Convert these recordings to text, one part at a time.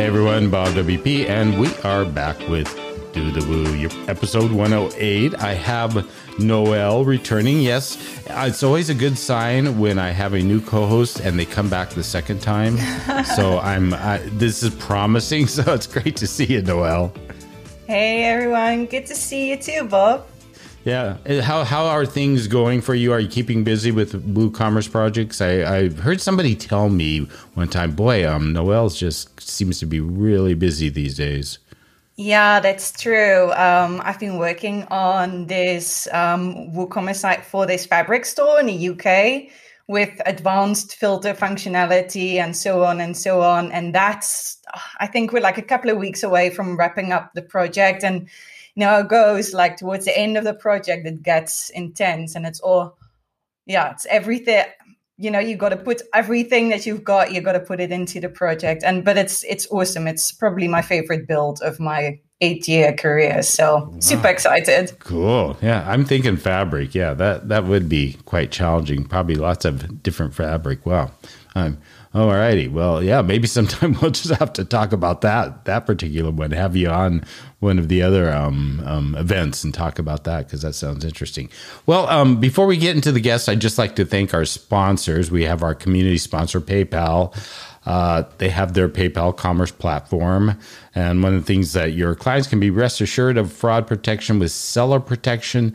Hey everyone, Bob WP, and we are back with Do the Woo, episode 108. I have Noelle returning. Yes, uh, it's always a good sign when I have a new co-host and they come back the second time. so I'm I, this is promising. So it's great to see you, Noelle. Hey everyone, good to see you too, Bob. Yeah, uh, how how are things going for you? Are you keeping busy with WooCommerce projects? I I heard somebody tell me one time, boy, um, Noelle's just seems to be really busy these days. Yeah, that's true. Um, I've been working on this um, WooCommerce site for this fabric store in the UK with advanced filter functionality and so on and so on. And that's, I think we're like a couple of weeks away from wrapping up the project. And you know, it goes like towards the end of the project, it gets intense and it's all, yeah, it's everything. You know, you got to put everything that you've got, you got to put it into the project. And, but it's, it's awesome. It's probably my favorite build of my eight year career. So wow. super excited. Cool. Yeah. I'm thinking fabric. Yeah. That, that would be quite challenging. Probably lots of different fabric. Wow. Um, all righty. Well, yeah, maybe sometime we'll just have to talk about that that particular one. Have you on one of the other um, um, events and talk about that because that sounds interesting. Well, um, before we get into the guests, I'd just like to thank our sponsors. We have our community sponsor, PayPal. Uh, they have their PayPal commerce platform. And one of the things that your clients can be rest assured of fraud protection with seller protection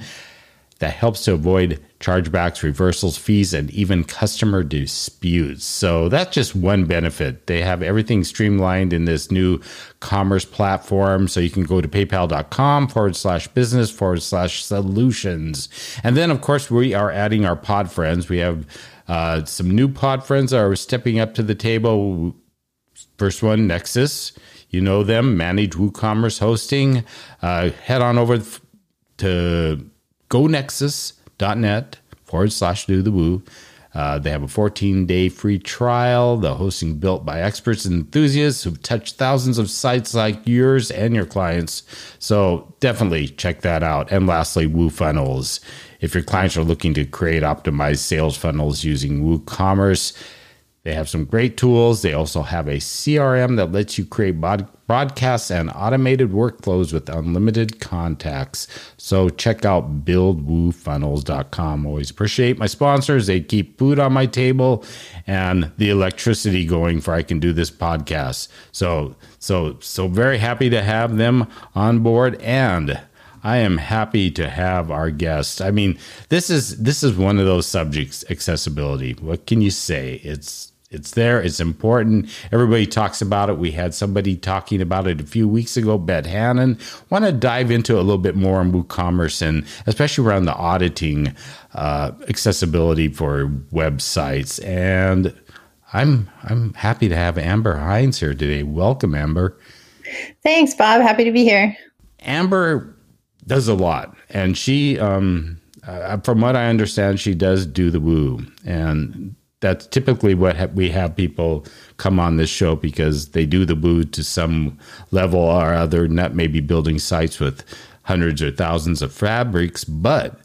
that helps to avoid chargebacks, reversals, fees, and even customer disputes. So that's just one benefit. They have everything streamlined in this new commerce platform. So you can go to paypal.com forward slash business forward slash solutions. And then, of course, we are adding our pod friends. We have uh, some new pod friends that are stepping up to the table. First one, Nexcess. You know them, manage WooCommerce hosting. Uh, head on over to gonexcess.net forward slash do the woo. Uh, they have a 14 day free trial. The hosting built by experts and enthusiasts who've touched thousands of sites like yours and your clients. So definitely check that out. And lastly, WooFunnels. If your clients are looking to create optimized sales funnels using WooCommerce, they have some great tools. They also have a CRM that lets you create bod- broadcasts and automated workflows with unlimited contacts. So check out buildwoofunnels.com. Always appreciate my sponsors. They keep food on my table and the electricity going for I can do this podcast. So so so very happy to have them on board and I am happy to have our guest. I mean, this is this is one of those subjects accessibility. What can you say? It's it's there. It's important. Everybody talks about it. We had somebody talking about it a few weeks ago, Beth Hannon. Want to dive into a little bit more on WooCommerce and especially around the auditing uh, accessibility for websites. And I'm I'm happy to have Amber Hinds here today. Welcome, Amber. Thanks, Bob. Happy to be here. Amber does a lot, and she, um, uh, from what I understand, she does do the woo and that's typically what ha- we have people come on this show because they do the woo to some level or other, not maybe building sites with hundreds or thousands of fabrics, but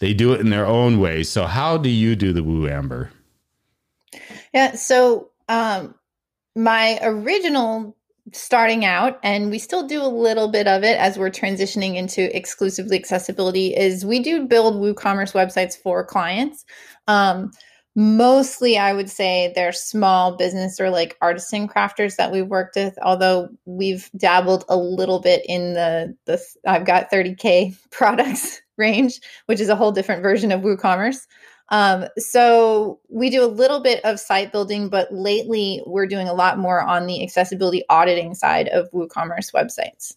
they do it in their own way. So, how do you do the woo, Amber? Yeah, so um, my original starting out, and we still do a little bit of it as we're transitioning into exclusively accessibility, is we do build WooCommerce websites for clients. Um, mostly i would say they're small business or like artisan crafters that we've worked with although we've dabbled a little bit in the the i've got 30k products range which is a whole different version of woocommerce. Um, so we do a little bit of site building but lately we're doing a lot more on the accessibility auditing side of woocommerce websites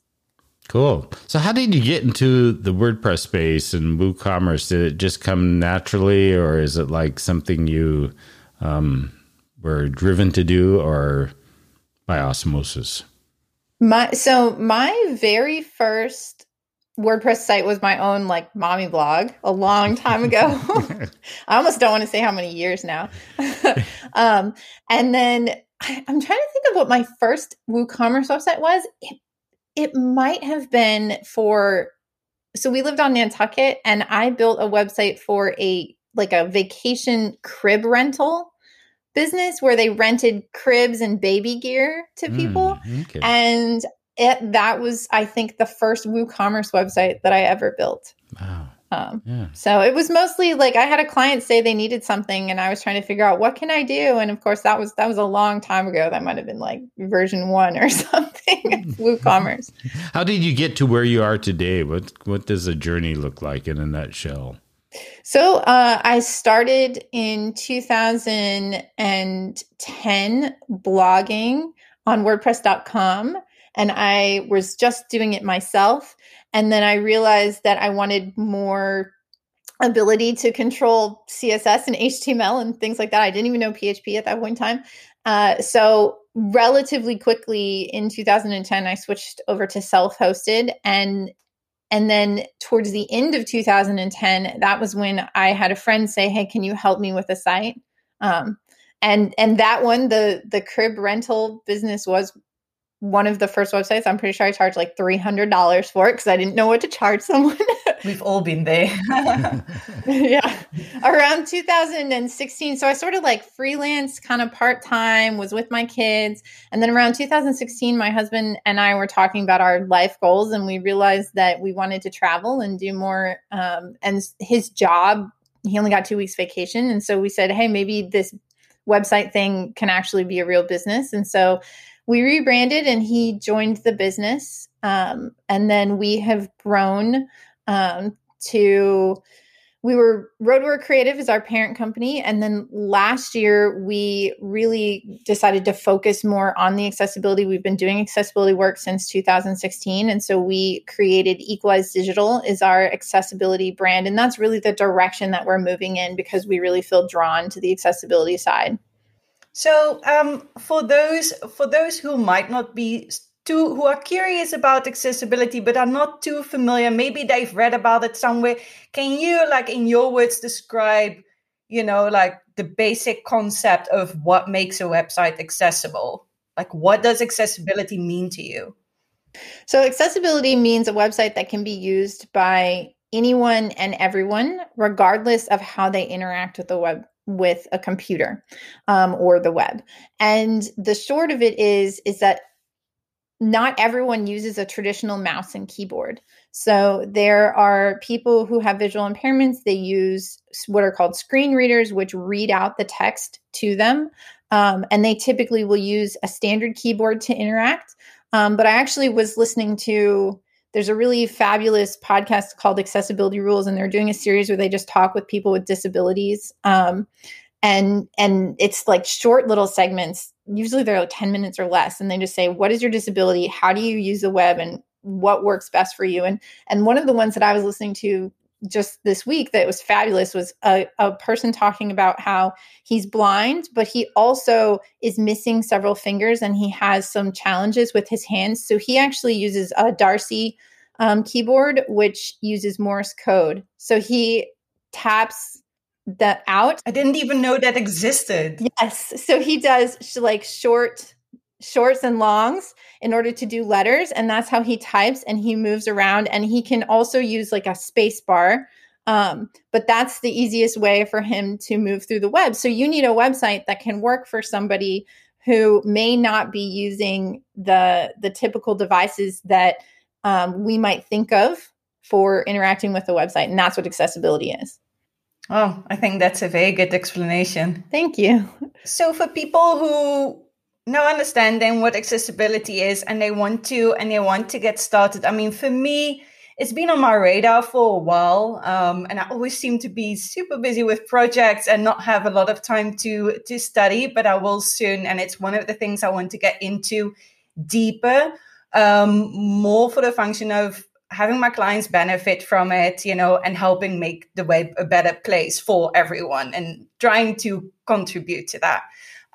Cool. So, how did you get into the WordPress space and WooCommerce? Did it just come naturally, or is it like something you um, were driven to do, or by osmosis? My so my very first WordPress site was my own like mommy blog a long time ago. I almost don't want to say how many years now. um, and then I, am trying to think of what my first WooCommerce website was. It it might have been for so we lived on Nantucket and I built a website for a like a vacation crib rental business where they rented cribs and baby gear to people. Mm, okay. And it, that was, I think, the first WooCommerce website that I ever built. Wow. Um, yeah. So it was mostly like I had a client say they needed something, and I was trying to figure out what can I do. And of course, that was that was a long time ago. That might have been like version one or something. WooCommerce. How did you get to where you are today? What what does a journey look like in a nutshell? So uh, I started in 2010 blogging on WordPress.com, and I was just doing it myself. And then I realized that I wanted more ability to control CSS and HTML and things like that. I didn't even know PHP at that point in time. Uh, so relatively quickly in 2010, I switched over to self-hosted, and and then towards the end of 2010, that was when I had a friend say, "Hey, can you help me with a site?" Um, and and that one, the the crib rental business was one of the first websites. I'm pretty sure I charged like three hundred dollars for it because I didn't know what to charge someone. We've all been there. yeah, around 2016. So I sort of like freelance, kind of part time, was with my kids, and then around 2016, my husband and I were talking about our life goals, and we realized that we wanted to travel and do more. Um, and his job, he only got two weeks vacation, and so we said, hey, maybe this website thing can actually be a real business, and so we rebranded and he joined the business. Um, and then we have grown um, to, we were Road Warrior Creative is our parent company. And then last year, we really decided to focus more on the accessibility. We've been doing accessibility work since 2016. And so we created Equalize Digital is our accessibility brand. And that's really the direction that we're moving in because we really feel drawn to the accessibility side. So, um, for those for those who might not be too who are curious about accessibility but are not too familiar, maybe they've read about it somewhere. Can you, like, in your words, describe, you know, like the basic concept of what makes a website accessible? Like, what does accessibility mean to you? So, accessibility means a website that can be used by anyone and everyone, regardless of how they interact with the web with a computer um, or the web. And the short of it is is that not everyone uses a traditional mouse and keyboard. So there are people who have visual impairments. They use what are called screen readers, which read out the text to them. Um, and they typically will use a standard keyboard to interact. Um, but I actually was listening to there's a really fabulous podcast called Accessibility Rules, and they're doing a series where they just talk with people with disabilities. Um, and and it's like short little segments. Usually they're like 10 minutes or less, and they just say, "What is your disability? How do you use the web? And what works best for you?" And and one of the ones that I was listening to just this week that was fabulous was a, a person talking about how he's blind, but he also is missing several fingers and he has some challenges with his hands. So he actually uses a Darcy um, keyboard, which uses Morse code. So he taps that out. I didn't even know that existed. Yes. So he does like short shorts and longs in order to do letters and that's how he types and he moves around and he can also use like a space bar um, but that's the easiest way for him to move through the web so you need a website that can work for somebody who may not be using the the typical devices that um, we might think of for interacting with the website and that's what accessibility is Oh, I think that's a very good explanation. Thank you. So, for people who no understanding what accessibility is and they want to and they want to get started. I mean for me it's been on my radar for a while um, and i always seem to be super busy with projects and not have a lot of time to to study but i will soon and it's one of the things i want to get into deeper um, more for the function of having my clients benefit from it you know and helping make the web a better place for everyone and trying to contribute to that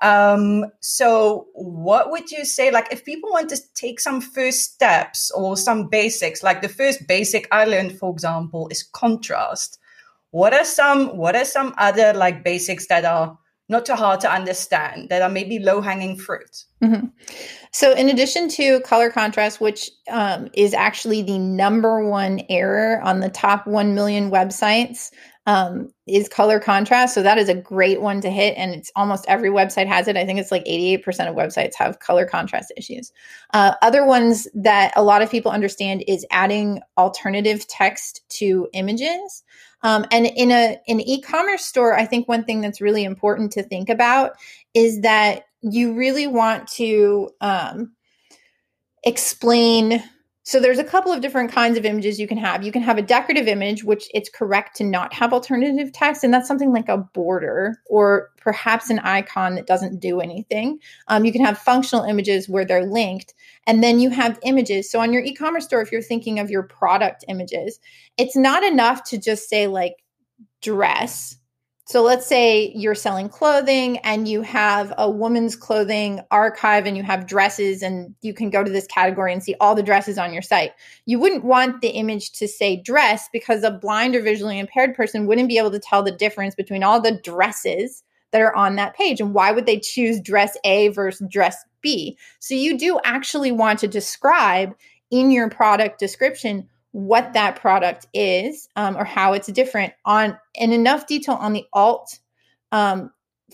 um, so, what would you say? Like, if people want to take some first steps or some basics, like the first basic I learned, for example, is contrast. What are some What are some other like basics that are not too hard to understand that are maybe low hanging fruit? Mm-hmm. So, in addition to color contrast, which um, is actually the number one error on the top 1 million websites, um, is color contrast. So that is a great one to hit. And it's almost every website has it. I think it's like 88% of websites have color contrast issues. Uh, other ones that a lot of people understand is adding alternative text to images. Um, and in a an e-commerce store, I think one thing that's really important to think about is that you really want to um, explain so there's a couple of different kinds of images you can have. You can have a decorative image, which it's correct to not have alternative text, and that's something like a border or perhaps an icon that doesn't do anything. Um, you can have functional images where they're linked, and then you have images. So on your e-commerce store, if you're thinking of your product images, it's not enough to just say like dress so let's say you're selling clothing and you have a woman's clothing archive and you have dresses and you can go to this category and see all the dresses on your site. You wouldn't want the image to say dress because a blind or visually impaired person wouldn't be able to tell the difference between all the dresses that are on that page. And why would they choose dress A versus dress B? So you do actually want to describe in your product description what that product is um, or how it's different on in enough detail on the alt um,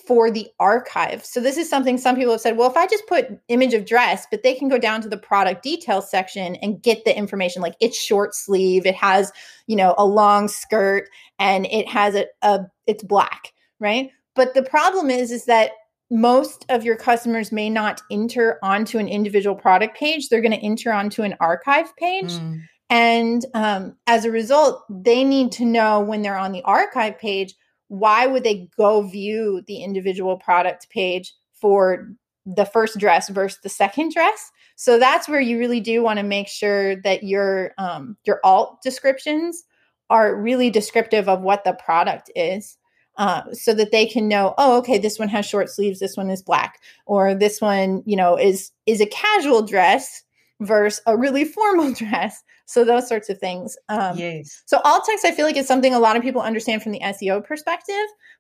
for the archive. So this is something some people have said, well, if I just put image of dress, but they can go down to the product details section and get the information like it's short sleeve, it has, you know, a long skirt and it has a, a it's black, right? But the problem is is that most of your customers may not enter onto an individual product page. They're going to enter onto an archive page. Mm. And um, as a result, they need to know when they're on the archive page, why would they go view the individual product page for the first dress versus the second dress? So that's where you really do want to make sure that your um, your alt descriptions are really descriptive of what the product is. Uh, so that they can know, oh, okay, this one has short sleeves, this one is black, or this one, you know, is is a casual dress versus a really formal dress. So those sorts of things. Um, yes. So alt text, I feel like is something a lot of people understand from the SEO perspective,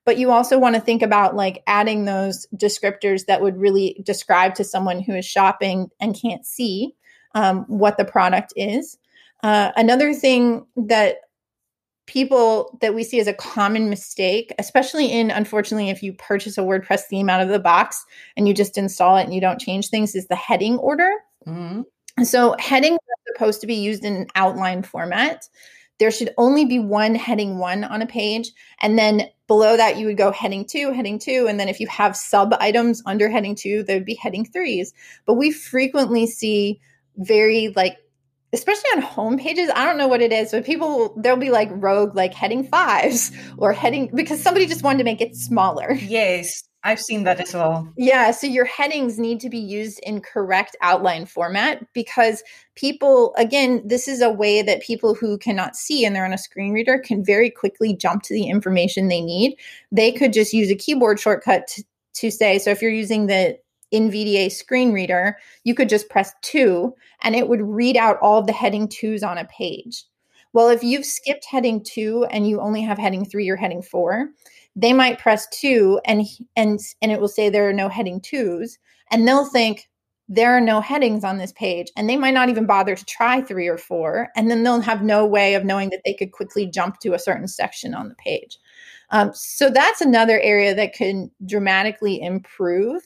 but you also want to think about like adding those descriptors that would really describe to someone who is shopping and can't see um, what the product is. Uh, another thing that people that we see as a common mistake, especially in unfortunately if you purchase a WordPress theme out of the box and you just install it and you don't change things, is the heading order. Mm-hmm. So headings are supposed to be used in an outline format. There should only be one heading one on a page. And then below that, you would go heading two, heading two. And then if you have sub items under heading two, there would be heading threes. But we frequently see very like especially on home pages i don't know what it is but people there'll be like rogue like heading fives or heading because somebody just wanted to make it smaller yes I've seen that as well. Yeah. So your headings need to be used in correct outline format because people, again, this is a way that people who cannot see and they're on a screen reader can very quickly jump to the information they need. They could just use a keyboard shortcut to, to say, so if you're using the NVDA screen reader, you could just press two and it would read out all the heading twos on a page. Well, if you've skipped heading two and you only have heading three or heading four, they might press two and and and it will say there are no heading twos and they'll think there are no headings on this page and they might not even bother to try three or four and then they'll have no way of knowing that they could quickly jump to a certain section on the page. Um, so that's another area that can dramatically improve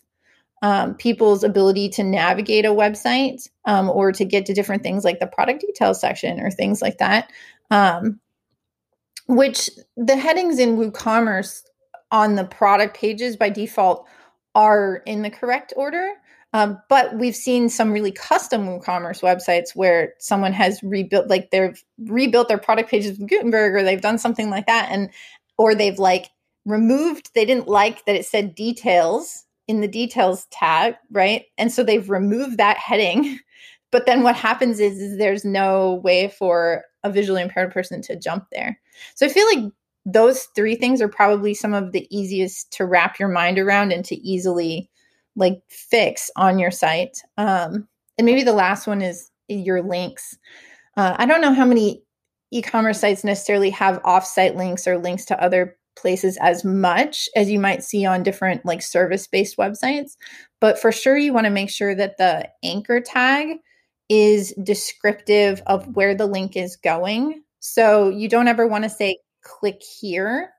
um, people's ability to navigate a website um, or to get to different things like the product details section or things like that. Um, which the headings in WooCommerce on the product pages by default are in the correct order. Um, but we've seen some really custom WooCommerce websites where someone has rebuilt, like they've rebuilt their product pages with Gutenberg, or they've done something like that, and or they've like removed. They didn't like that it said details in the details tab, right? And so they've removed that heading. But then what happens is, is there's no way for a visually impaired person to jump there. So I feel like those three things are probably some of the easiest to wrap your mind around and to easily like fix on your site. Um, and maybe the last one is your links. Uh, I don't know how many e-commerce sites necessarily have off-site links or links to other places as much as you might see on different like service-based websites, but for sure you want to make sure that the anchor tag is descriptive of where the link is going. So you don't ever want to say click here.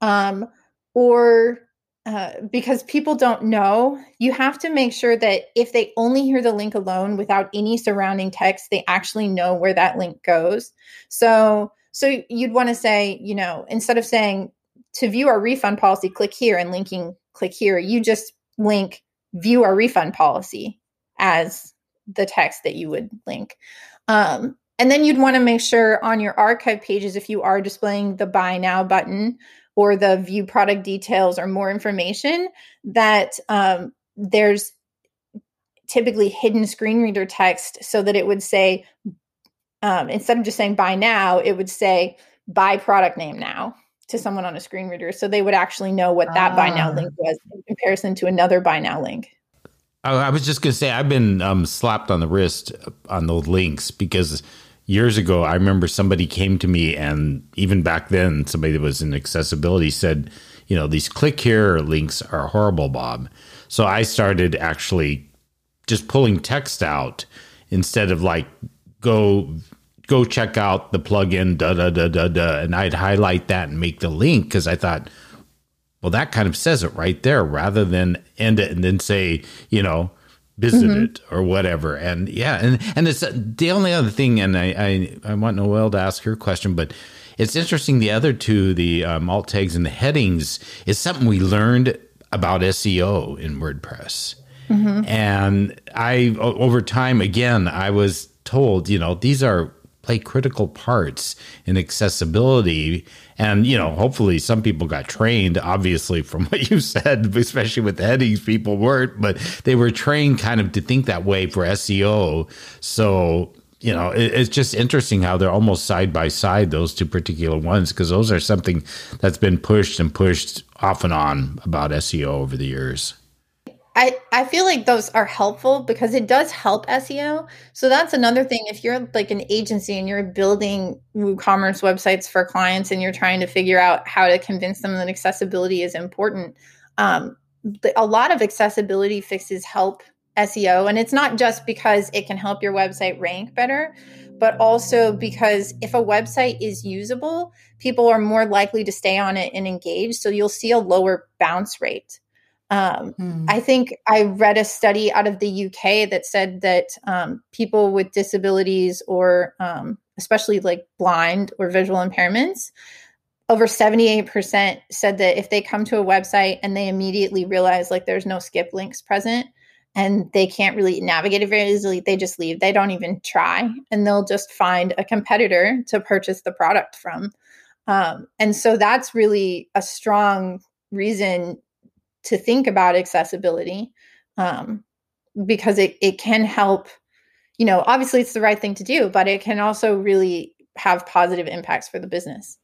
Um, or uh, because people don't know, you have to make sure that if they only hear the link alone without any surrounding text, they actually know where that link goes. So, so you'd want to say, you know, instead of saying to view our refund policy, click here and linking click here, you just link view our refund policy as the text that you would link. Um, and then you'd want to make sure on your archive pages, if you are displaying the buy now button or the view product details or more information, that um, there's typically hidden screen reader text so that it would say, um, instead of just saying buy now, it would say buy product name now to someone on a screen reader. So they would actually know what that buy now ah. link was in comparison to another buy now link. I was just to say, I've been um, slapped on the wrist on those links because years ago, I remember somebody came to me, and even back then, somebody that was in accessibility said, you know, these click here links are horrible, Bob. So I started actually just pulling text out instead of like go go check out the plugin da da da da da and I'd highlight that and make the link because I thought well that kind of says it right there rather than end it and then say you know visit mm-hmm. it or whatever. And yeah, and and it's uh, the only other thing. And I I, I want Noelle to ask her question, but it's interesting. The other two, the um, alt tags and the headings, is something we learned about SEO in WordPress. Mm-hmm. And I over time again, I was told, you know, these are play critical parts in accessibility. And, you know, hopefully some people got trained, obviously, from what you said, especially with the headings, people weren't, but they were trained kind of to think that way for SEO. So, you know, it, it's just interesting how they're almost side by side, those two particular ones, because those are something that's been pushed and pushed off and on about SEO over the years. I, I feel like those are helpful because it does help SEO. So that's another thing. If you're like an agency and you're building WooCommerce websites for clients and you're trying to figure out how to convince them that accessibility is important, um, a lot of accessibility fixes help SEO. And it's not just because it can help your website rank better, but also because if a website is usable, people are more likely to stay on it and engage. So you'll see a lower bounce rate. Um, hmm. I think I read a study out of the UK that said that um, people with disabilities or um, especially like blind or visual impairments, over 78% said that if they come to a website and they immediately realize like there's no skip links present and they can't really navigate it very easily, they just leave. They don't even try and they'll just find a competitor to purchase the product from. Um, and so that's really a strong reason to think about accessibility um, because it, it can help you know obviously it's the right thing to do but it can also really have positive impacts for the business.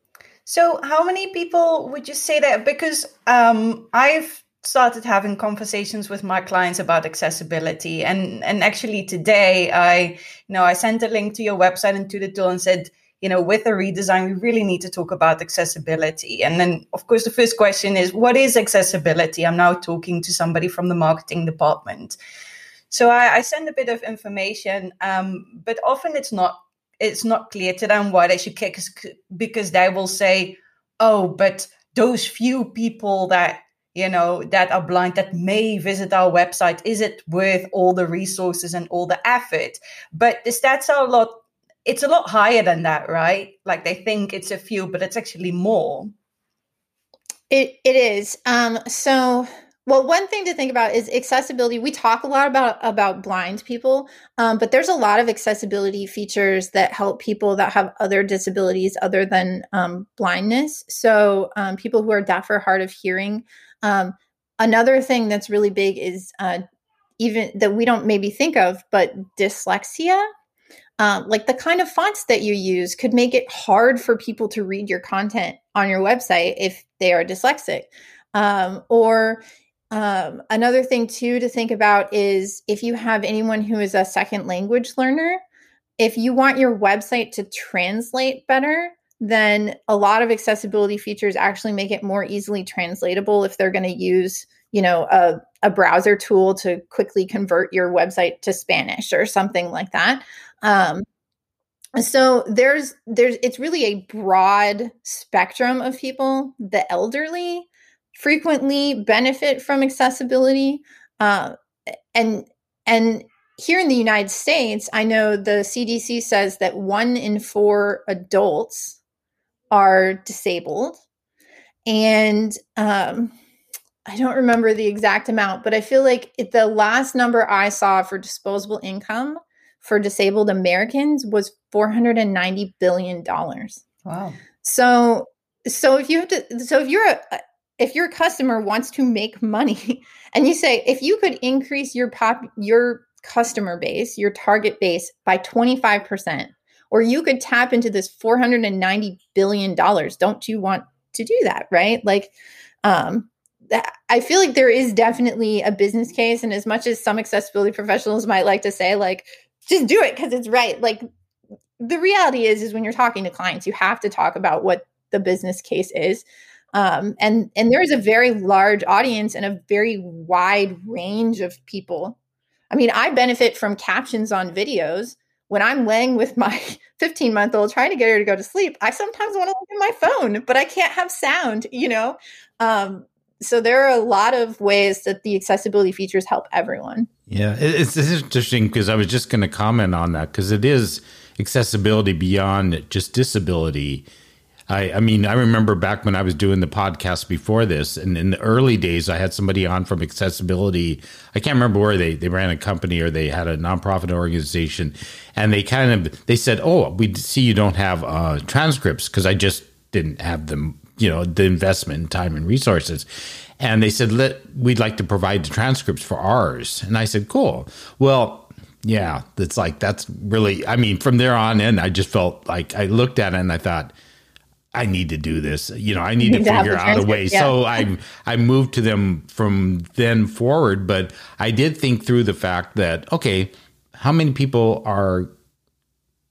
So how many people would you say that because um, i've started having conversations with my clients about accessibility and and actually today i you know i sent a link to your website and to the tool and said you know, with a redesign, we really need to talk about accessibility. And then, of course, the first question is, what is accessibility? I'm now talking to somebody from the marketing department. So I, I send a bit of information, um, but often it's not it's not clear to them why they should kick because they will say, "Oh, but those few people that you know that are blind that may visit our website is it worth all the resources and all the effort but the stats are a lot it's a lot higher than that, right? Like they think it's a few, but it's actually more. It it is. Um, so well, one thing to think about is accessibility. We talk a lot about about blind people, um, but there's a lot of accessibility features that help people that have other disabilities other than um, blindness. So um, people who are deaf or hard of hearing. Um, another thing that's really big is uh, even that we don't maybe think of, but dyslexia um, like the kind of fonts that you use could make it hard for people to read your content on your website if they are dyslexic. Um, or um, another thing, too, to think about is if you have anyone who is a second language learner, if you want your website to translate better, then a lot of accessibility features actually make it more easily translatable if they're going to use you know a, a browser tool to quickly convert your website to spanish or something like that. Um, so there's there's it's really a broad spectrum of people. The elderly frequently benefit from accessibility uh, and and here in the united states i know the cdc says that one in four adults are disabled. And um, i don't remember the exact amount but i feel like it, the last number i saw for disposable income for disabled Americans was 490 billion dollars. Wow. So so if you have to so if you're a if your customer wants to make money and you say if you could increase your pop your customer base, your target base by 25% or you could tap into this 490 billion dollars, don't you want to do that, right? Like um I feel like there is definitely a business case. And as much as some accessibility professionals might like to say, like, just do it because it's right. Like the reality is, is when you're talking to clients, you have to talk about what the business case is. Um, and and there is a very large audience and a very wide range of people. I mean, I benefit from captions on videos when I'm laying with my 15 month old trying to get her to go to sleep. I sometimes want to look at my phone, but I can't have sound. You know, um, so there are a lot of ways that the accessibility features help everyone. Yeah, it's, it's interesting because I was just going to comment on that because it is accessibility beyond just disability. I, I mean, I remember back when I was doing the podcast before this, and in the early days, I had somebody on from accessibility. I can't remember where they they ran a company or they had a nonprofit organization, and they kind of they said, "Oh, we see you don't have uh, transcripts because I just didn't have them you know the investment in time and resources and they said let we'd like to provide the transcripts for ours and i said cool well yeah it's like that's really i mean from there on in i just felt like i looked at it and i thought I need to do this. You know, I need, need to, to figure out a way. Yeah. So I I moved to them from then forward, but I did think through the fact that okay, how many people are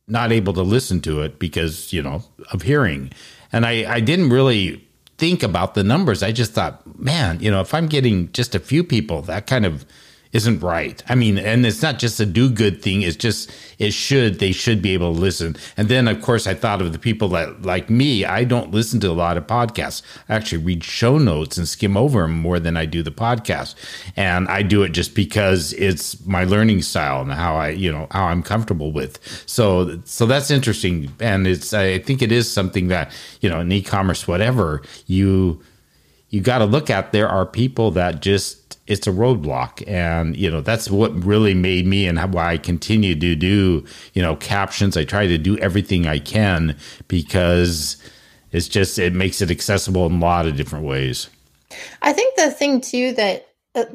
not able to listen to it because, you know, of hearing. And I, I didn't really think about the numbers. I just thought, man, you know, if I'm getting just a few people, that kind of isn't right. I mean, and it's not just a do good thing. It's just, it should, they should be able to listen. And then, of course, I thought of the people that, like me, I don't listen to a lot of podcasts. I actually read show notes and skim over them more than I do the podcast. And I do it just because it's my learning style and how I, you know, how I'm comfortable with. So, so that's interesting. And it's, I think it is something that, you know, in e commerce, whatever, you, you got to look at there are people that just it's a roadblock. And you know that's what really made me and why i continue to do you know captions. I try to do everything i can because it's just it makes it accessible in a lot of different ways. I think the thing too that uh,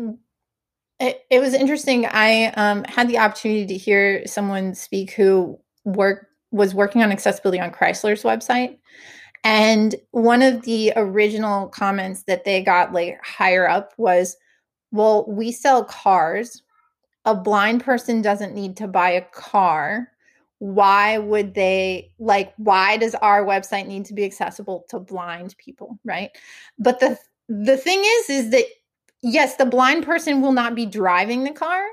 it, it, was interesting. I um, had the opportunity to hear someone speak who work was working on accessibility on chrysler's website. And one of the original comments that they got like higher up was well, we sell cars. A blind person doesn't need to buy a car. Why would they like why does our website need to be accessible to blind people, right? But the the thing is is that yes, the blind person will not be driving the car.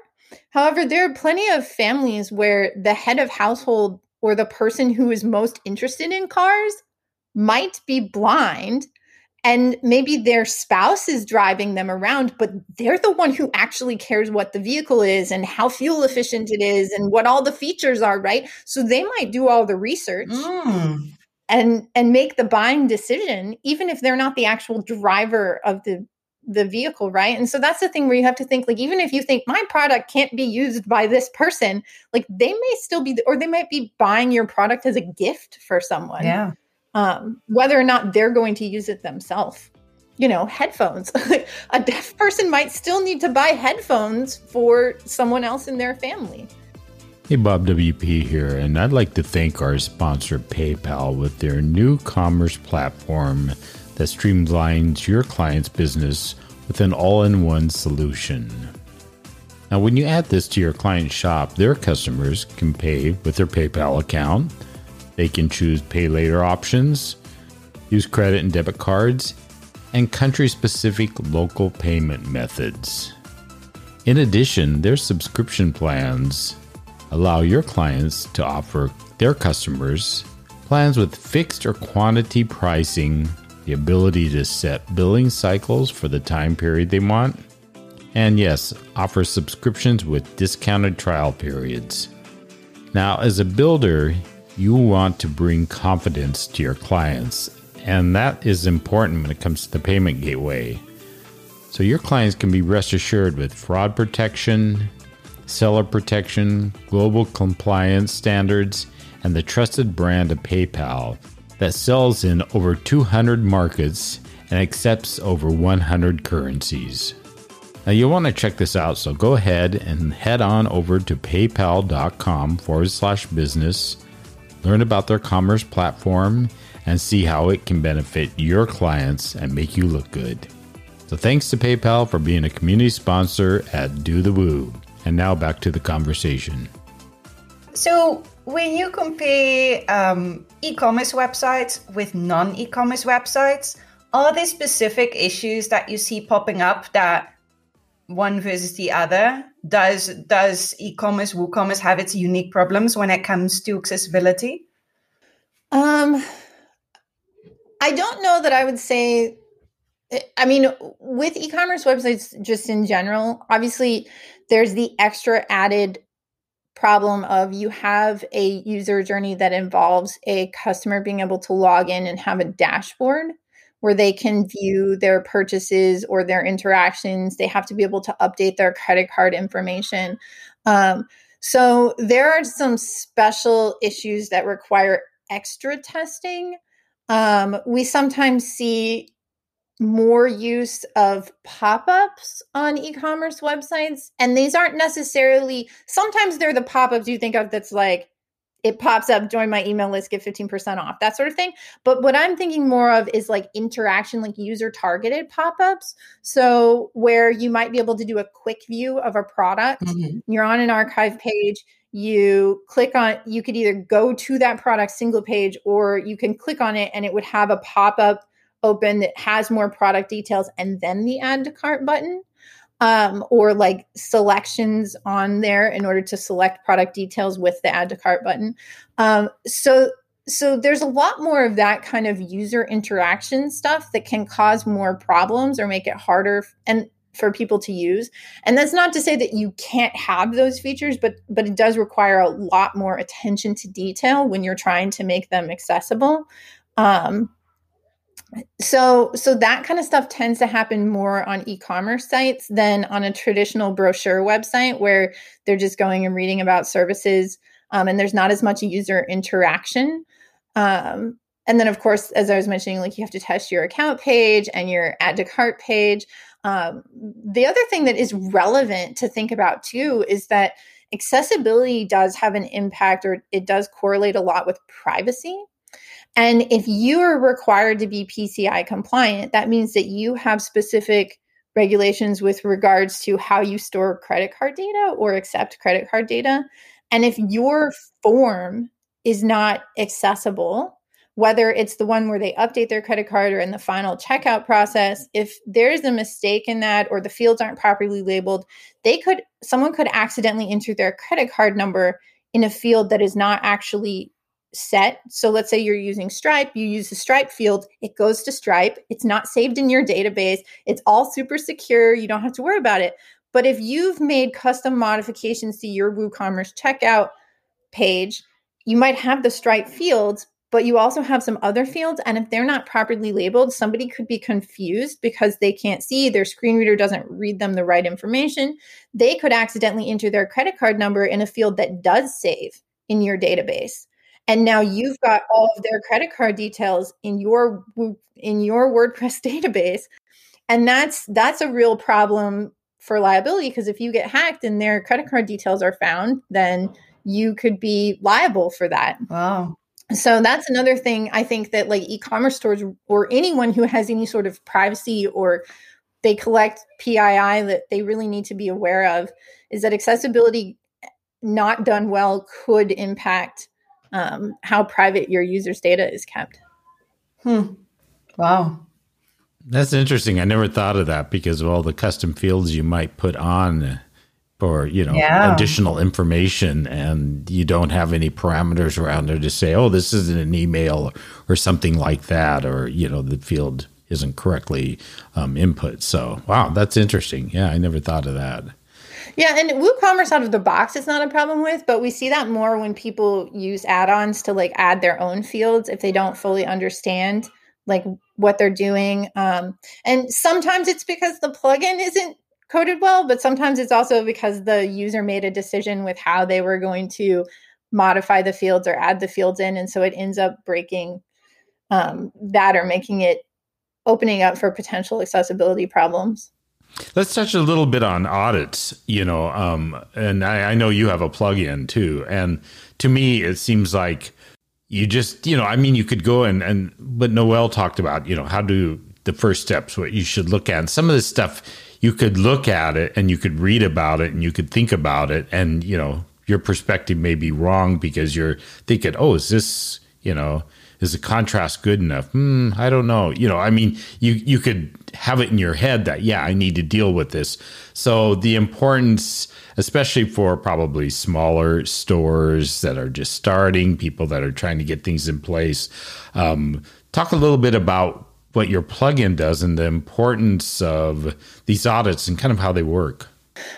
However, there are plenty of families where the head of household or the person who is most interested in cars might be blind and maybe their spouse is driving them around but they're the one who actually cares what the vehicle is and how fuel efficient it is and what all the features are right? So they might do all the research mm. and and make the buying decision even if they're not the actual driver of the the vehicle right? And so that's the thing where you have to think like even if you think my product can't be used by this person like they may still be or they might be buying your product as a gift for someone. Yeah um, whether or not they're going to use it themselves. You know, headphones. a deaf person might still need to buy headphones for someone else in their family. Hey, Bob WP here, and I'd like to thank our sponsor, PayPal, with their new commerce platform that streamlines your client's business with an all in one solution. Now, when you add this to your client's shop, their customers can pay with their PayPal account they can choose pay later options, use credit and debit cards, and country specific local payment methods. In addition, their subscription plans Allow your clients to offer their customers plans with fixed or quantity pricing, the ability to set billing cycles for the time period they want, and yes, offer subscriptions with discounted trial periods. Now, as a builder, you want to bring confidence to your clients, and that is important when it comes to the payment gateway. So, your clients can be rest assured with fraud protection, seller protection, global compliance standards, and the trusted brand of PayPal that sells in over 200 markets and accepts over 100 currencies. Now, you'll want to check this out, so go ahead and head on over to paypal.com forward slash business, learn about their commerce platform, and see how it can benefit your clients and make you look good. So, thanks to PayPal for being a community sponsor at Do the Woo. And now back to the conversation. So, when you compare um, e commerce websites with non e commerce websites, are there specific issues that you see popping up that one versus the other? Does does e-commerce, WooCommerce have its unique problems when it comes to accessibility? Um, I don't know that I would say. I mean, with e-commerce websites, just in general, obviously, there's the extra added problem of you have a user journey that involves a customer being able to log in and have a dashboard where they can view their purchases or their interactions. They have to be able to update their credit card information. Um, so there are some special issues that require extra testing. Um, we sometimes see more use of pop-ups on e-commerce websites and these aren't necessarily sometimes they're the pop-ups you think of that's like it pops up join my email list get 15% off that sort of thing. But what i'm thinking more of is like interaction like user targeted pop-ups. So where you might be able to do a quick view of a product mm-hmm. you're on an archive page you click on you could either go to that product single page or you can click on it and it would have a pop-up open that has more product details and then the add to cart button um, or like selections on there in order to select product details with the add to cart button. Um, so so there's a lot more of that kind of user interaction stuff that can cause more problems or make it harder and for people to use. And that's not to say that you can't have those features, but but it does require a lot more attention to detail when you're trying to make them accessible. Um, so so that kind of stuff tends to happen more on e-commerce sites than on a traditional brochure website where they're just going and reading about services um, and there's not as much user interaction. Um, and then of course as i was mentioning like you have to test your account page and your add to cart page. Um, the other thing that is relevant to think about too is that accessibility does have an impact or it does correlate a lot with privacy and if you are required to be PCI compliant, that means that you have specific regulations with regards to how you store credit card data or accept credit card data. And if your form is not accessible, whether it's the one where they update their credit card or in the final checkout process, if there's a mistake in that or the fields aren't properly labeled, they could someone could accidentally enter their credit card number in a field that is not actually set. So let's say you're using Stripe, you use the Stripe field, it goes to Stripe. It's not saved in your database. It's all super secure. You don't have to worry about it. But if you've made custom modifications to your WooCommerce checkout page, you might have the Stripe fields, but you also have some other fields. And if they're not properly labeled, somebody could be confused because they can't see, their screen reader doesn't read them the right information. They could accidentally enter their credit card number in a field that does save in your database and now you've got all of their credit card details in your in your WordPress database and that's that's a real problem for liability because if you get hacked and their credit card details are found then you could be liable for that. Wow. So that's another thing I think that like e-commerce stores or anyone who has any sort of privacy or they collect PII that they really need to be aware of is that accessibility eh, not done well could impact um, how private your users' data is kept. Hmm. Wow. That's interesting. I never thought of that because of all the custom fields you might put on or you know yeah. additional information and you don't have any parameters around there to say oh this isn't an email or something like that or you know the field isn't correctly um, input so wow that's interesting yeah i never thought of that yeah, and WooCommerce out of the box is not a problem with, but we see that more when people use add-ons to like add their own fields if they don't fully understand like what they're doing. Um, and sometimes it's because the plugin isn't coded well, but sometimes it's also because the user made a decision with how they were going to modify the fields or add the fields in. And so it ends up breaking um, that or making it opening up for potential accessibility problems. Let's touch a little bit on audits, you know, um, and I, I know you have a plugin too. And to me, it seems like you just, you know, I mean, you could go and, and, but Noelle talked about, you know, how do the first steps, what you should look at. And some of this stuff you could look at it and you could read about it and you could think about it and you know your perspective may be wrong because you're thinking oh is this you know is the contrast good enough hmm, i don't know you know i mean you you could have it in your head that yeah i need to deal with this so the importance especially for probably smaller stores that are just starting people that are trying to get things in place um, talk a little bit about what your plugin does and the importance of these audits and kind of how they work.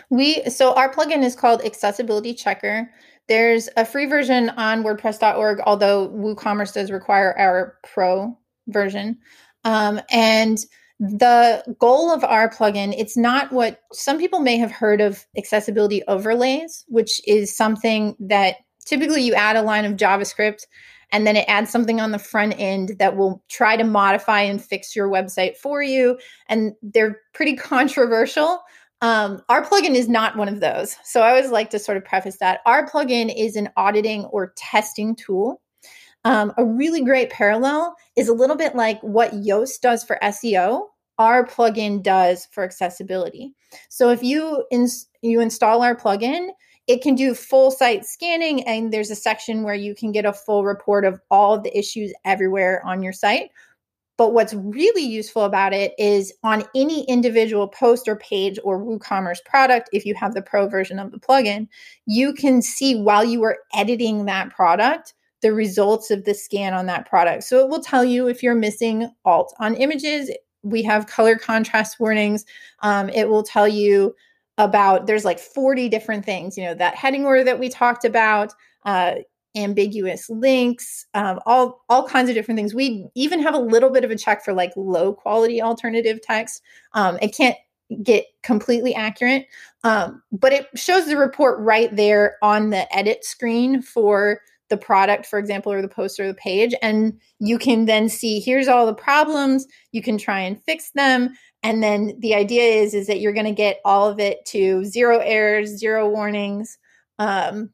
We so our plugin is called Accessibility Checker. There's a free version on WordPress.org, although WooCommerce does require our pro version. Um, and the goal of our plugin, it's not what some people may have heard of accessibility overlays, which is something that typically you add a line of JavaScript and then it adds something on the front end that will try to modify and fix your website for you. And they're pretty controversial. Um, our plugin is not one of those. So I always like to sort of preface that. Our plugin is an auditing or testing tool. Um, a really great parallel is a little bit like what Yoast does for SEO. Our plugin does for accessibility. So if you ins- you install our plugin, it can do full site scanning, and there's a section where you can get a full report of all of the issues everywhere on your site. But what's really useful about it is on any individual post or page or WooCommerce product, if you have the pro version of the plugin, you can see while you are editing that product the results of the scan on that product. So it will tell you if you're missing alt on images. We have color contrast warnings. Um, it will tell you about there's like 40 different things you know that heading order that we talked about uh, ambiguous links um, all all kinds of different things we even have a little bit of a check for like low quality alternative text um, it can't get completely accurate um, but it shows the report right there on the edit screen for the product for example or the post or the page and you can then see here's all the problems. You can try and fix them. And then the idea is is that you're going to get all of it to zero errors zero warnings um,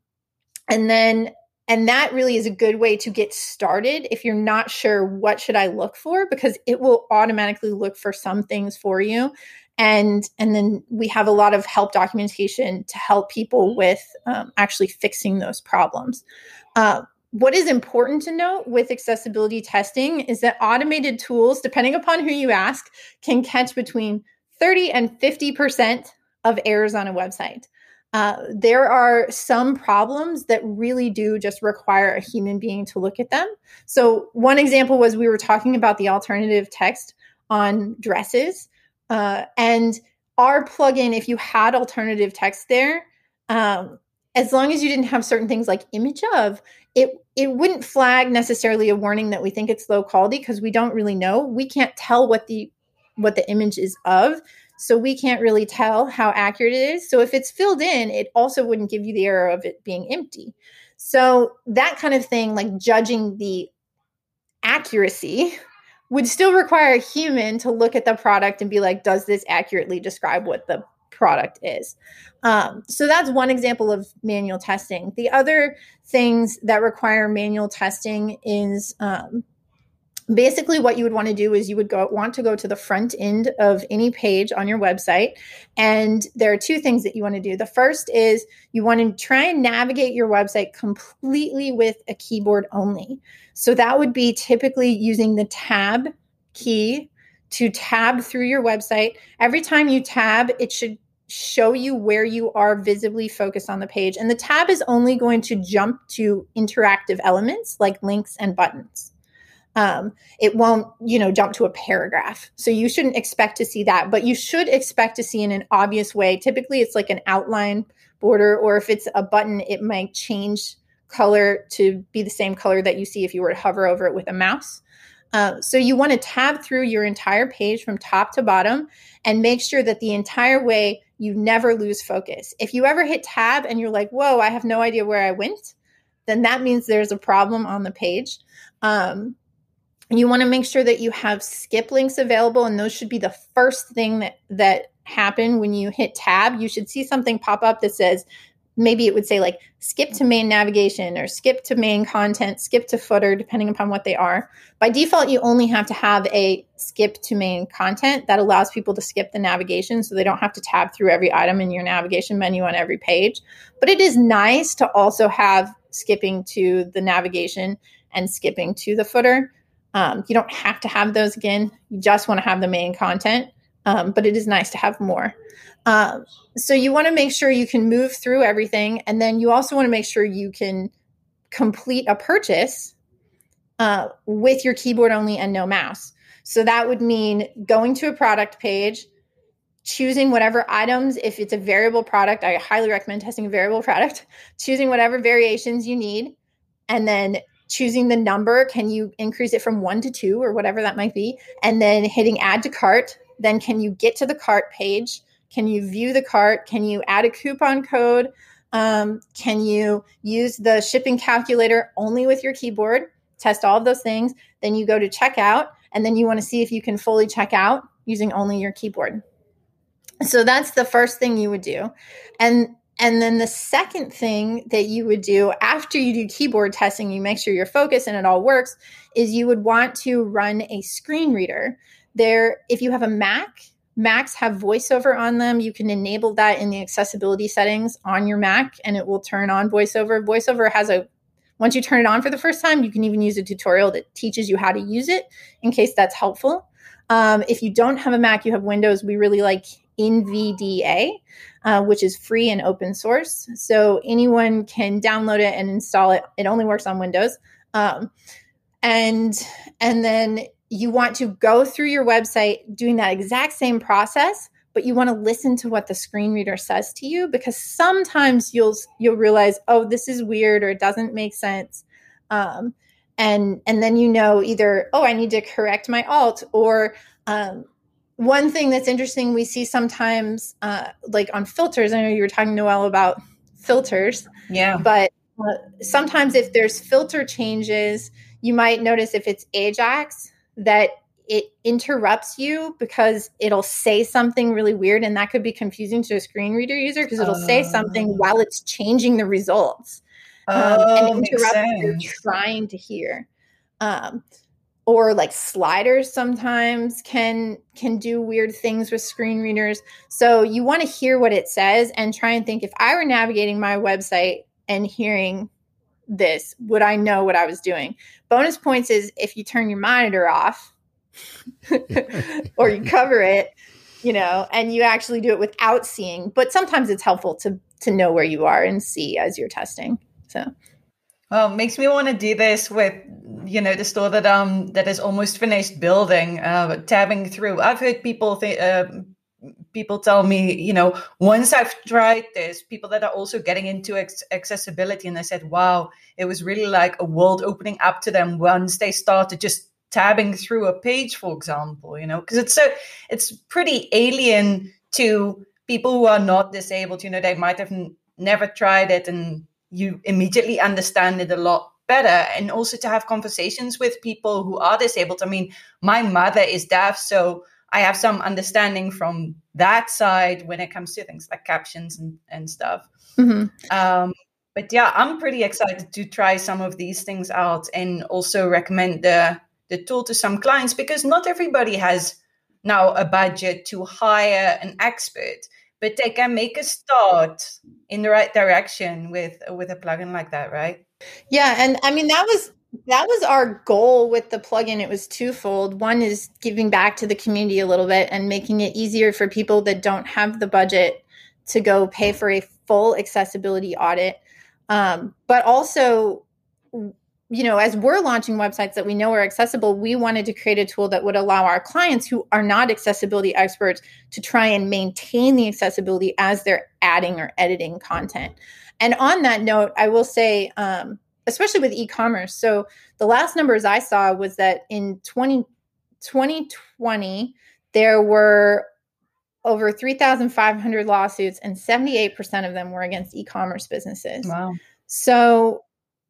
and then and that really is a good way to get started if you're not sure what should i look for because it will automatically look for some things for you. And and then we have a lot of help documentation to help people with um, actually fixing those problems uh, what is important to note with accessibility testing is that automated tools, depending upon who you ask, can catch between 30 and 50% of errors on a website. Uh, there are some problems that really do just require a human being to look at them. So, one example was we were talking about the alternative text on dresses. Uh, and our plugin, if you had alternative text there, um, as long as you didn't have certain things like image of, it it wouldn't flag necessarily a warning that we think it's low quality because we don't really know. We can't tell what the what the image is of. So we can't really tell how accurate it is. So if it's filled in, it also wouldn't give you the error of it being empty. So that kind of thing, like judging the accuracy, would still require a human to look at the product and be like, does this accurately describe what the product is. Um, so that's one example of manual testing. The other things that require manual testing is um, basically what you would want to do is you would go want to go to the front end of any page on your website and there are two things that you want to do the first is you want to try and navigate your website completely with a keyboard only so that would be typically using the tab key to tab through your website every time you tab it should show you where you are visibly focused on the page. And the tab is only going to jump to interactive elements like links and buttons. Um, it won't, you know, jump to a paragraph. So you shouldn't expect to see that, but you should expect to see in an obvious way. Typically, it's like an outline border, or if it's a button, it might change color to be the same color that you see if you were to hover over it with a mouse. Uh, so you want to tab through your entire page from top to bottom and make sure that the entire way you never lose focus. If you ever hit tab and you're like, whoa, I have no idea where I went, then that means there's a problem on the page. Um, you want to make sure that you have skip links available, and those should be the first thing that, that happen when you hit tab. You should see something pop up that says maybe it would say like skip to main navigation or skip to main content, skip to footer, depending upon what they are. By default, you only have to have a skip to main content that allows people to skip the navigation so they don't have to tab through every item in your navigation menu on every page. But it is nice to also have skipping to the navigation and skipping to the footer. Um, you don't have to have those again, you just want to have the main content. Um, but it is nice to have more. Um, so you want to make sure you can move through everything, and then you also want to make sure you can complete a purchase uh, with your keyboard only and no mouse. So that would mean going to a product page, choosing whatever items. If it's a variable product, I highly recommend testing a variable product. Choosing whatever variations you need, and then choosing the number. Can you increase it from one to two or whatever that might be? And then hitting add to cart. Then can you get to the cart page? Can you view the cart? Can you add a coupon code? Um, can you use the shipping calculator only with your keyboard? Test all of those things. Then you go to checkout, and then you want to see if you can fully check out using only your keyboard. So that's the first thing you would do. And and then the second thing that you would do after you do keyboard testing, you make sure you're focused and it all works, is you would want to run a screen reader. There, if you have a Mac, Macs have voiceover on them. You can enable that in the accessibility settings on your Mac and it will turn on voiceover. Voiceover has a once you turn it on for the first time, you can even use a tutorial that teaches you how to use it in case that's helpful. Um, if you don't have a Mac, you have Windows, we really like NVDA, uh, which is free and open source. So anyone can download it and install it. It only works on Windows. Um, and and then you want to go through your website doing that exact same process but you want to listen to what the screen reader says to you because sometimes you'll you'll realize oh this is weird or it doesn't make sense. Um, and and then you know either oh i need to correct my alt or um, one thing that's interesting we see sometimes uh, like on filters i know you were talking noelle about filters yeah. but uh, sometimes if there's filter changes you might notice if it's ajax that it interrupts you because it'll say something really weird and that could be confusing to a screen reader user because it'll uh, say something oh. while it's changing the results um, oh, and interrupt what you're trying to hear. Um, or like sliders sometimes can can do weird things with screen readers. So you want to hear what it says and try and think if i were navigating my website and hearing this would i know what i was doing? Bonus points is if you turn your monitor off or you cover it you know and you actually do it without seeing but sometimes it's helpful to to know where you are and see as you're testing so. Well makes me want to do this with you know the store that um that is almost finished building uh tabbing through. I've heard people think uh, people tell me, you know, once I've tried this, people that are also getting into ex- accessibility, and they said, wow, it was really like a world opening up to them once they started just tabbing through a page, for example, you know, because it's so, it's pretty alien to people who are not disabled. You know, they might have n- never tried it and you immediately understand it a lot better and also to have conversations with people who are disabled i mean my mother is deaf so I have some understanding from that side when it comes to things like captions and, and stuff. Mm-hmm. Um, but yeah, I'm pretty excited to try some of these things out and also recommend the the tool to some clients because not everybody has now a budget to hire an expert, but they can make a start in the right direction with with a plugin like that, right? Yeah, and I mean that was that was our goal with the plugin. It was twofold. One is giving back to the community a little bit and making it easier for people that don't have the budget to go pay for a full accessibility audit. Um, but also, you know, as we're launching websites that we know are accessible, we wanted to create a tool that would allow our clients who are not accessibility experts to try and maintain the accessibility as they're adding or editing content. And on that note, I will say, um, especially with e-commerce. So the last numbers I saw was that in 20, 2020, there were over 3,500 lawsuits, and 78% of them were against e commerce businesses. Wow. So,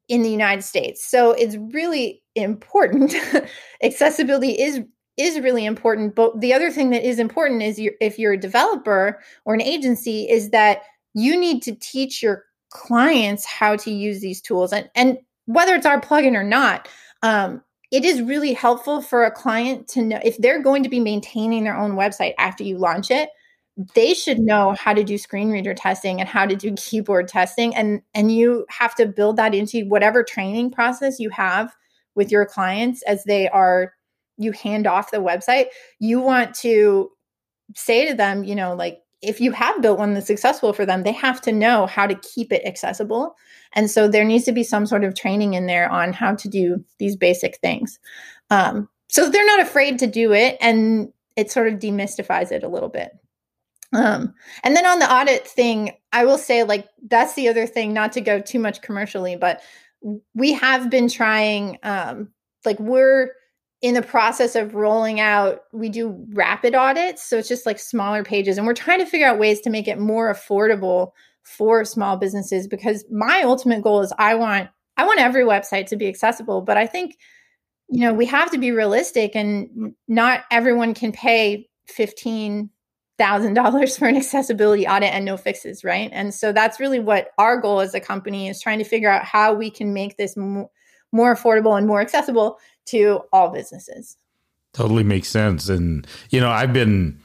in the United States. So, it's really important. Accessibility is is really important but the other thing that is important is you if you're a developer or an agency is that you need to teach your clients how to use these tools and and whether it's our plugin or not um, it is really helpful for a client to know if they're going to be maintaining their own website after you launch it they should know how to do screen reader testing and how to do keyboard testing and and you have to build that into whatever training process you have with your clients as they are you hand off the website. You want to say to them you know like if you have built one that's successful for them, they have to know how to keep it accessible. And so there needs to be some sort of training in there on how to do these basic things. Um, so they're not afraid to do it, and it sort of demystifies it a little bit. Um, and then on the audit thing, I will say, like, that's the other thing, not to go too much commercially, but we have been trying, um, like, we're, in the process of rolling out, we do rapid audits. So it's just like smaller pages. And we're trying to figure out ways to make it more affordable for small businesses because my ultimate goal is I want I want every website to be accessible, but I think you know, we have to be realistic and not everyone can pay fifteen thousand dollars for an accessibility audit and no fixes, right? And so that's really what our goal as a company is trying to figure out how we can make this more more affordable and more accessible to all businesses. Totally makes sense. And, you know, I've been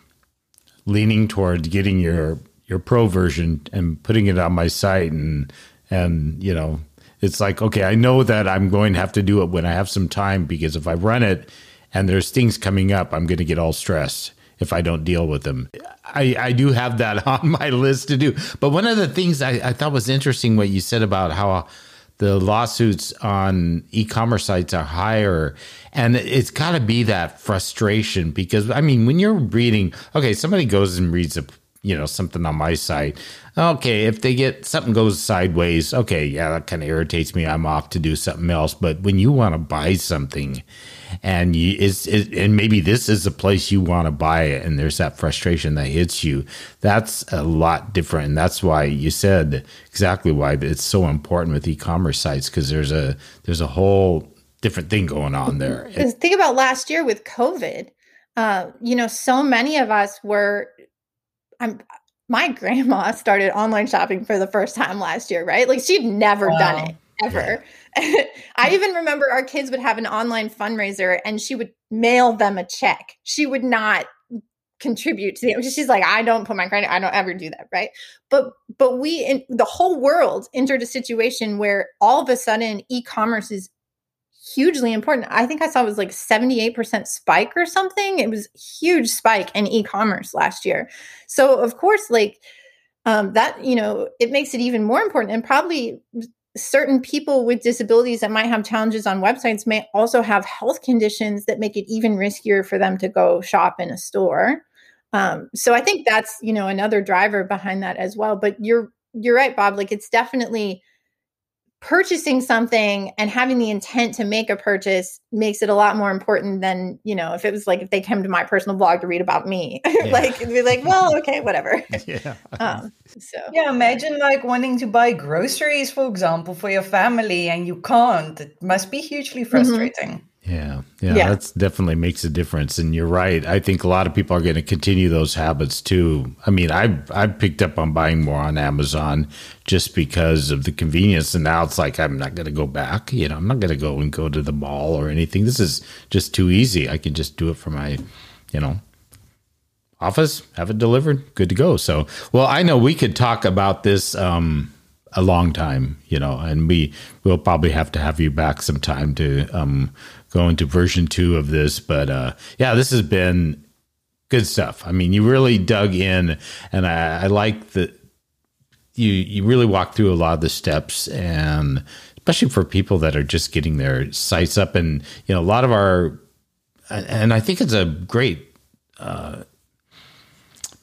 leaning toward getting your your pro version and putting it on my site and and you know it's like okay i know that i'm going to have to do it when i have some time because if i run it and there's things coming up i'm going to get all stressed if i don't deal with them i i do have that on my list to do but one of the things i, I thought was interesting what you said about how the lawsuits on e-commerce sites are higher. And it's got to be that frustration because i mean when you're reading okay somebody goes and reads a you know something on my site. Okay if they get something goes sideways okay yeah that kind of irritates me. I'm off to do something else. But when you want to buy something and you, it's it, and maybe this is the place you want to buy it and there's that frustration that hits you. That's a lot different and that's why you said exactly why it's so important with e-commerce sites because there's a there's a whole different thing going on there. Think about last year with covid. Uh, you know so many of us were i'm my grandma started online shopping for the first time last year right? Like she'd never wow. done it ever I even remember our kids would have an online fundraiser and she would mail them a check. She would not contribute to the she's like i don't put my credit i don't ever do that right? But but we in the whole world entered a situation where all of a sudden e-commerce is hugely important. I think i saw it was like 78% spike or something. It was huge spike in e-commerce last year. So of course like um, that you know it makes it even more important and probably certain people with disabilities that might have challenges on websites may also have health conditions that make it even riskier for them to go shop in a store. Um, so I think that's you know another driver behind that as well. But you're you're right, Bob. Like it's definitely purchasing something and having the intent to make a purchase makes it a lot more important than you know if it was like if they came to my personal blog to read about me yeah. like it'd be like well okay whatever yeah um, so yeah imagine like wanting to buy groceries for example for your family and you can't it must be hugely mm-hmm. frustrating mm-hmm. Yeah, yeah, yeah, that's definitely makes a difference. And you're right. I think a lot of people are going to continue those habits too. I mean, I I picked up on buying more on Amazon just because of the convenience, and now it's like I'm not going to go back. You know, I'm not going to go and go to the mall or anything. This is just too easy. I can just do it from my, you know, office, have it delivered, good to go. So, well, I know we could talk about this. Um, a long time, you know, and we will probably have to have you back sometime to um, go into version two of this. But uh, yeah, this has been good stuff. I mean, you really dug in, and I, I like the you you really walk through a lot of the steps and especially for people that are just getting their sites up and you know a lot of our and I think it's a great uh,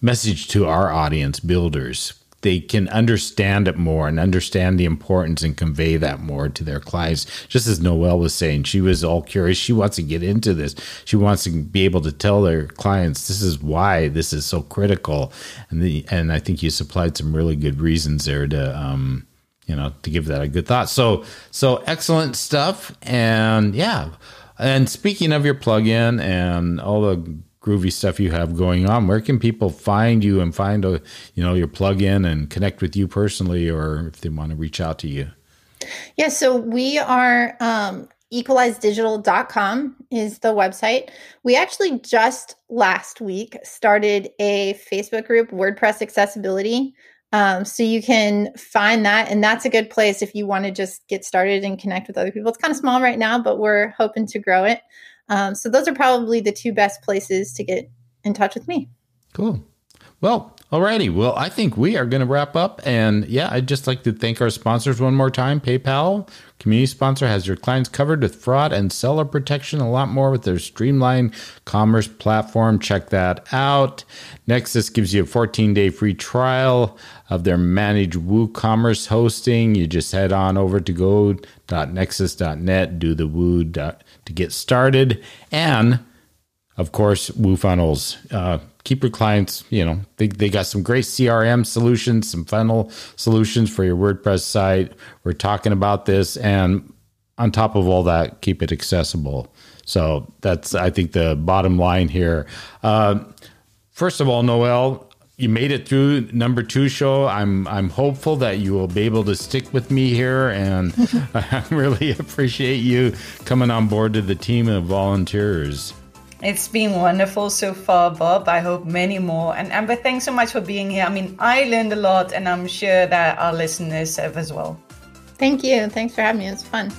message to our audience builders they can understand it more and understand the importance and convey that more to their clients. Just as Noelle was saying, she was all curious. She wants to get into this. She wants to be able to tell their clients this is why this is so critical. And the and I think you supplied some really good reasons there to um, you know to give that a good thought. So so excellent stuff. And yeah. And speaking of your plugin and all the groovy stuff you have going on, where can people find you and find a you know your plug-in and connect with you personally, or if they want to reach out to you? Yeah, so we are um, equalizedigital.com is the website. We actually just last week started a Facebook group, WordPress Accessibility. Um, so you can find that, and that's a good place if you want to just get started and connect with other people. It's kind of small right now, but we're hoping to grow it. Um, so those are probably the two best places to get in touch with me. Cool. Well, alrighty. Well, I think we are going to wrap up. And yeah, I'd just like to thank our sponsors one more time. PayPal, community sponsor, has your clients covered with fraud and seller protection, a lot more with their streamlined commerce platform. Check that out. Nexcess gives you a 14 day free trial of their managed WooCommerce hosting. You just head on over to gonexcess.net, do the Woo to get started. And of course, WooFunnels. Uh, keep your clients, you know, they, they got some great CRM solutions, some funnel solutions for your WordPress site. We're talking about this. And on top of all that, keep it accessible. So that's, I think, the bottom line here. Uh, first of all, Noelle, you made it through number two show. I'm I'm hopeful that you will be able to stick with me here, and I really appreciate you coming on board to the team of volunteers. It's been wonderful so far, Bob. I hope many more. And Amber, thanks so much for being here. I mean, I learned a lot, and I'm sure that our listeners have as well. Thank you. Thanks for having me. It's fun.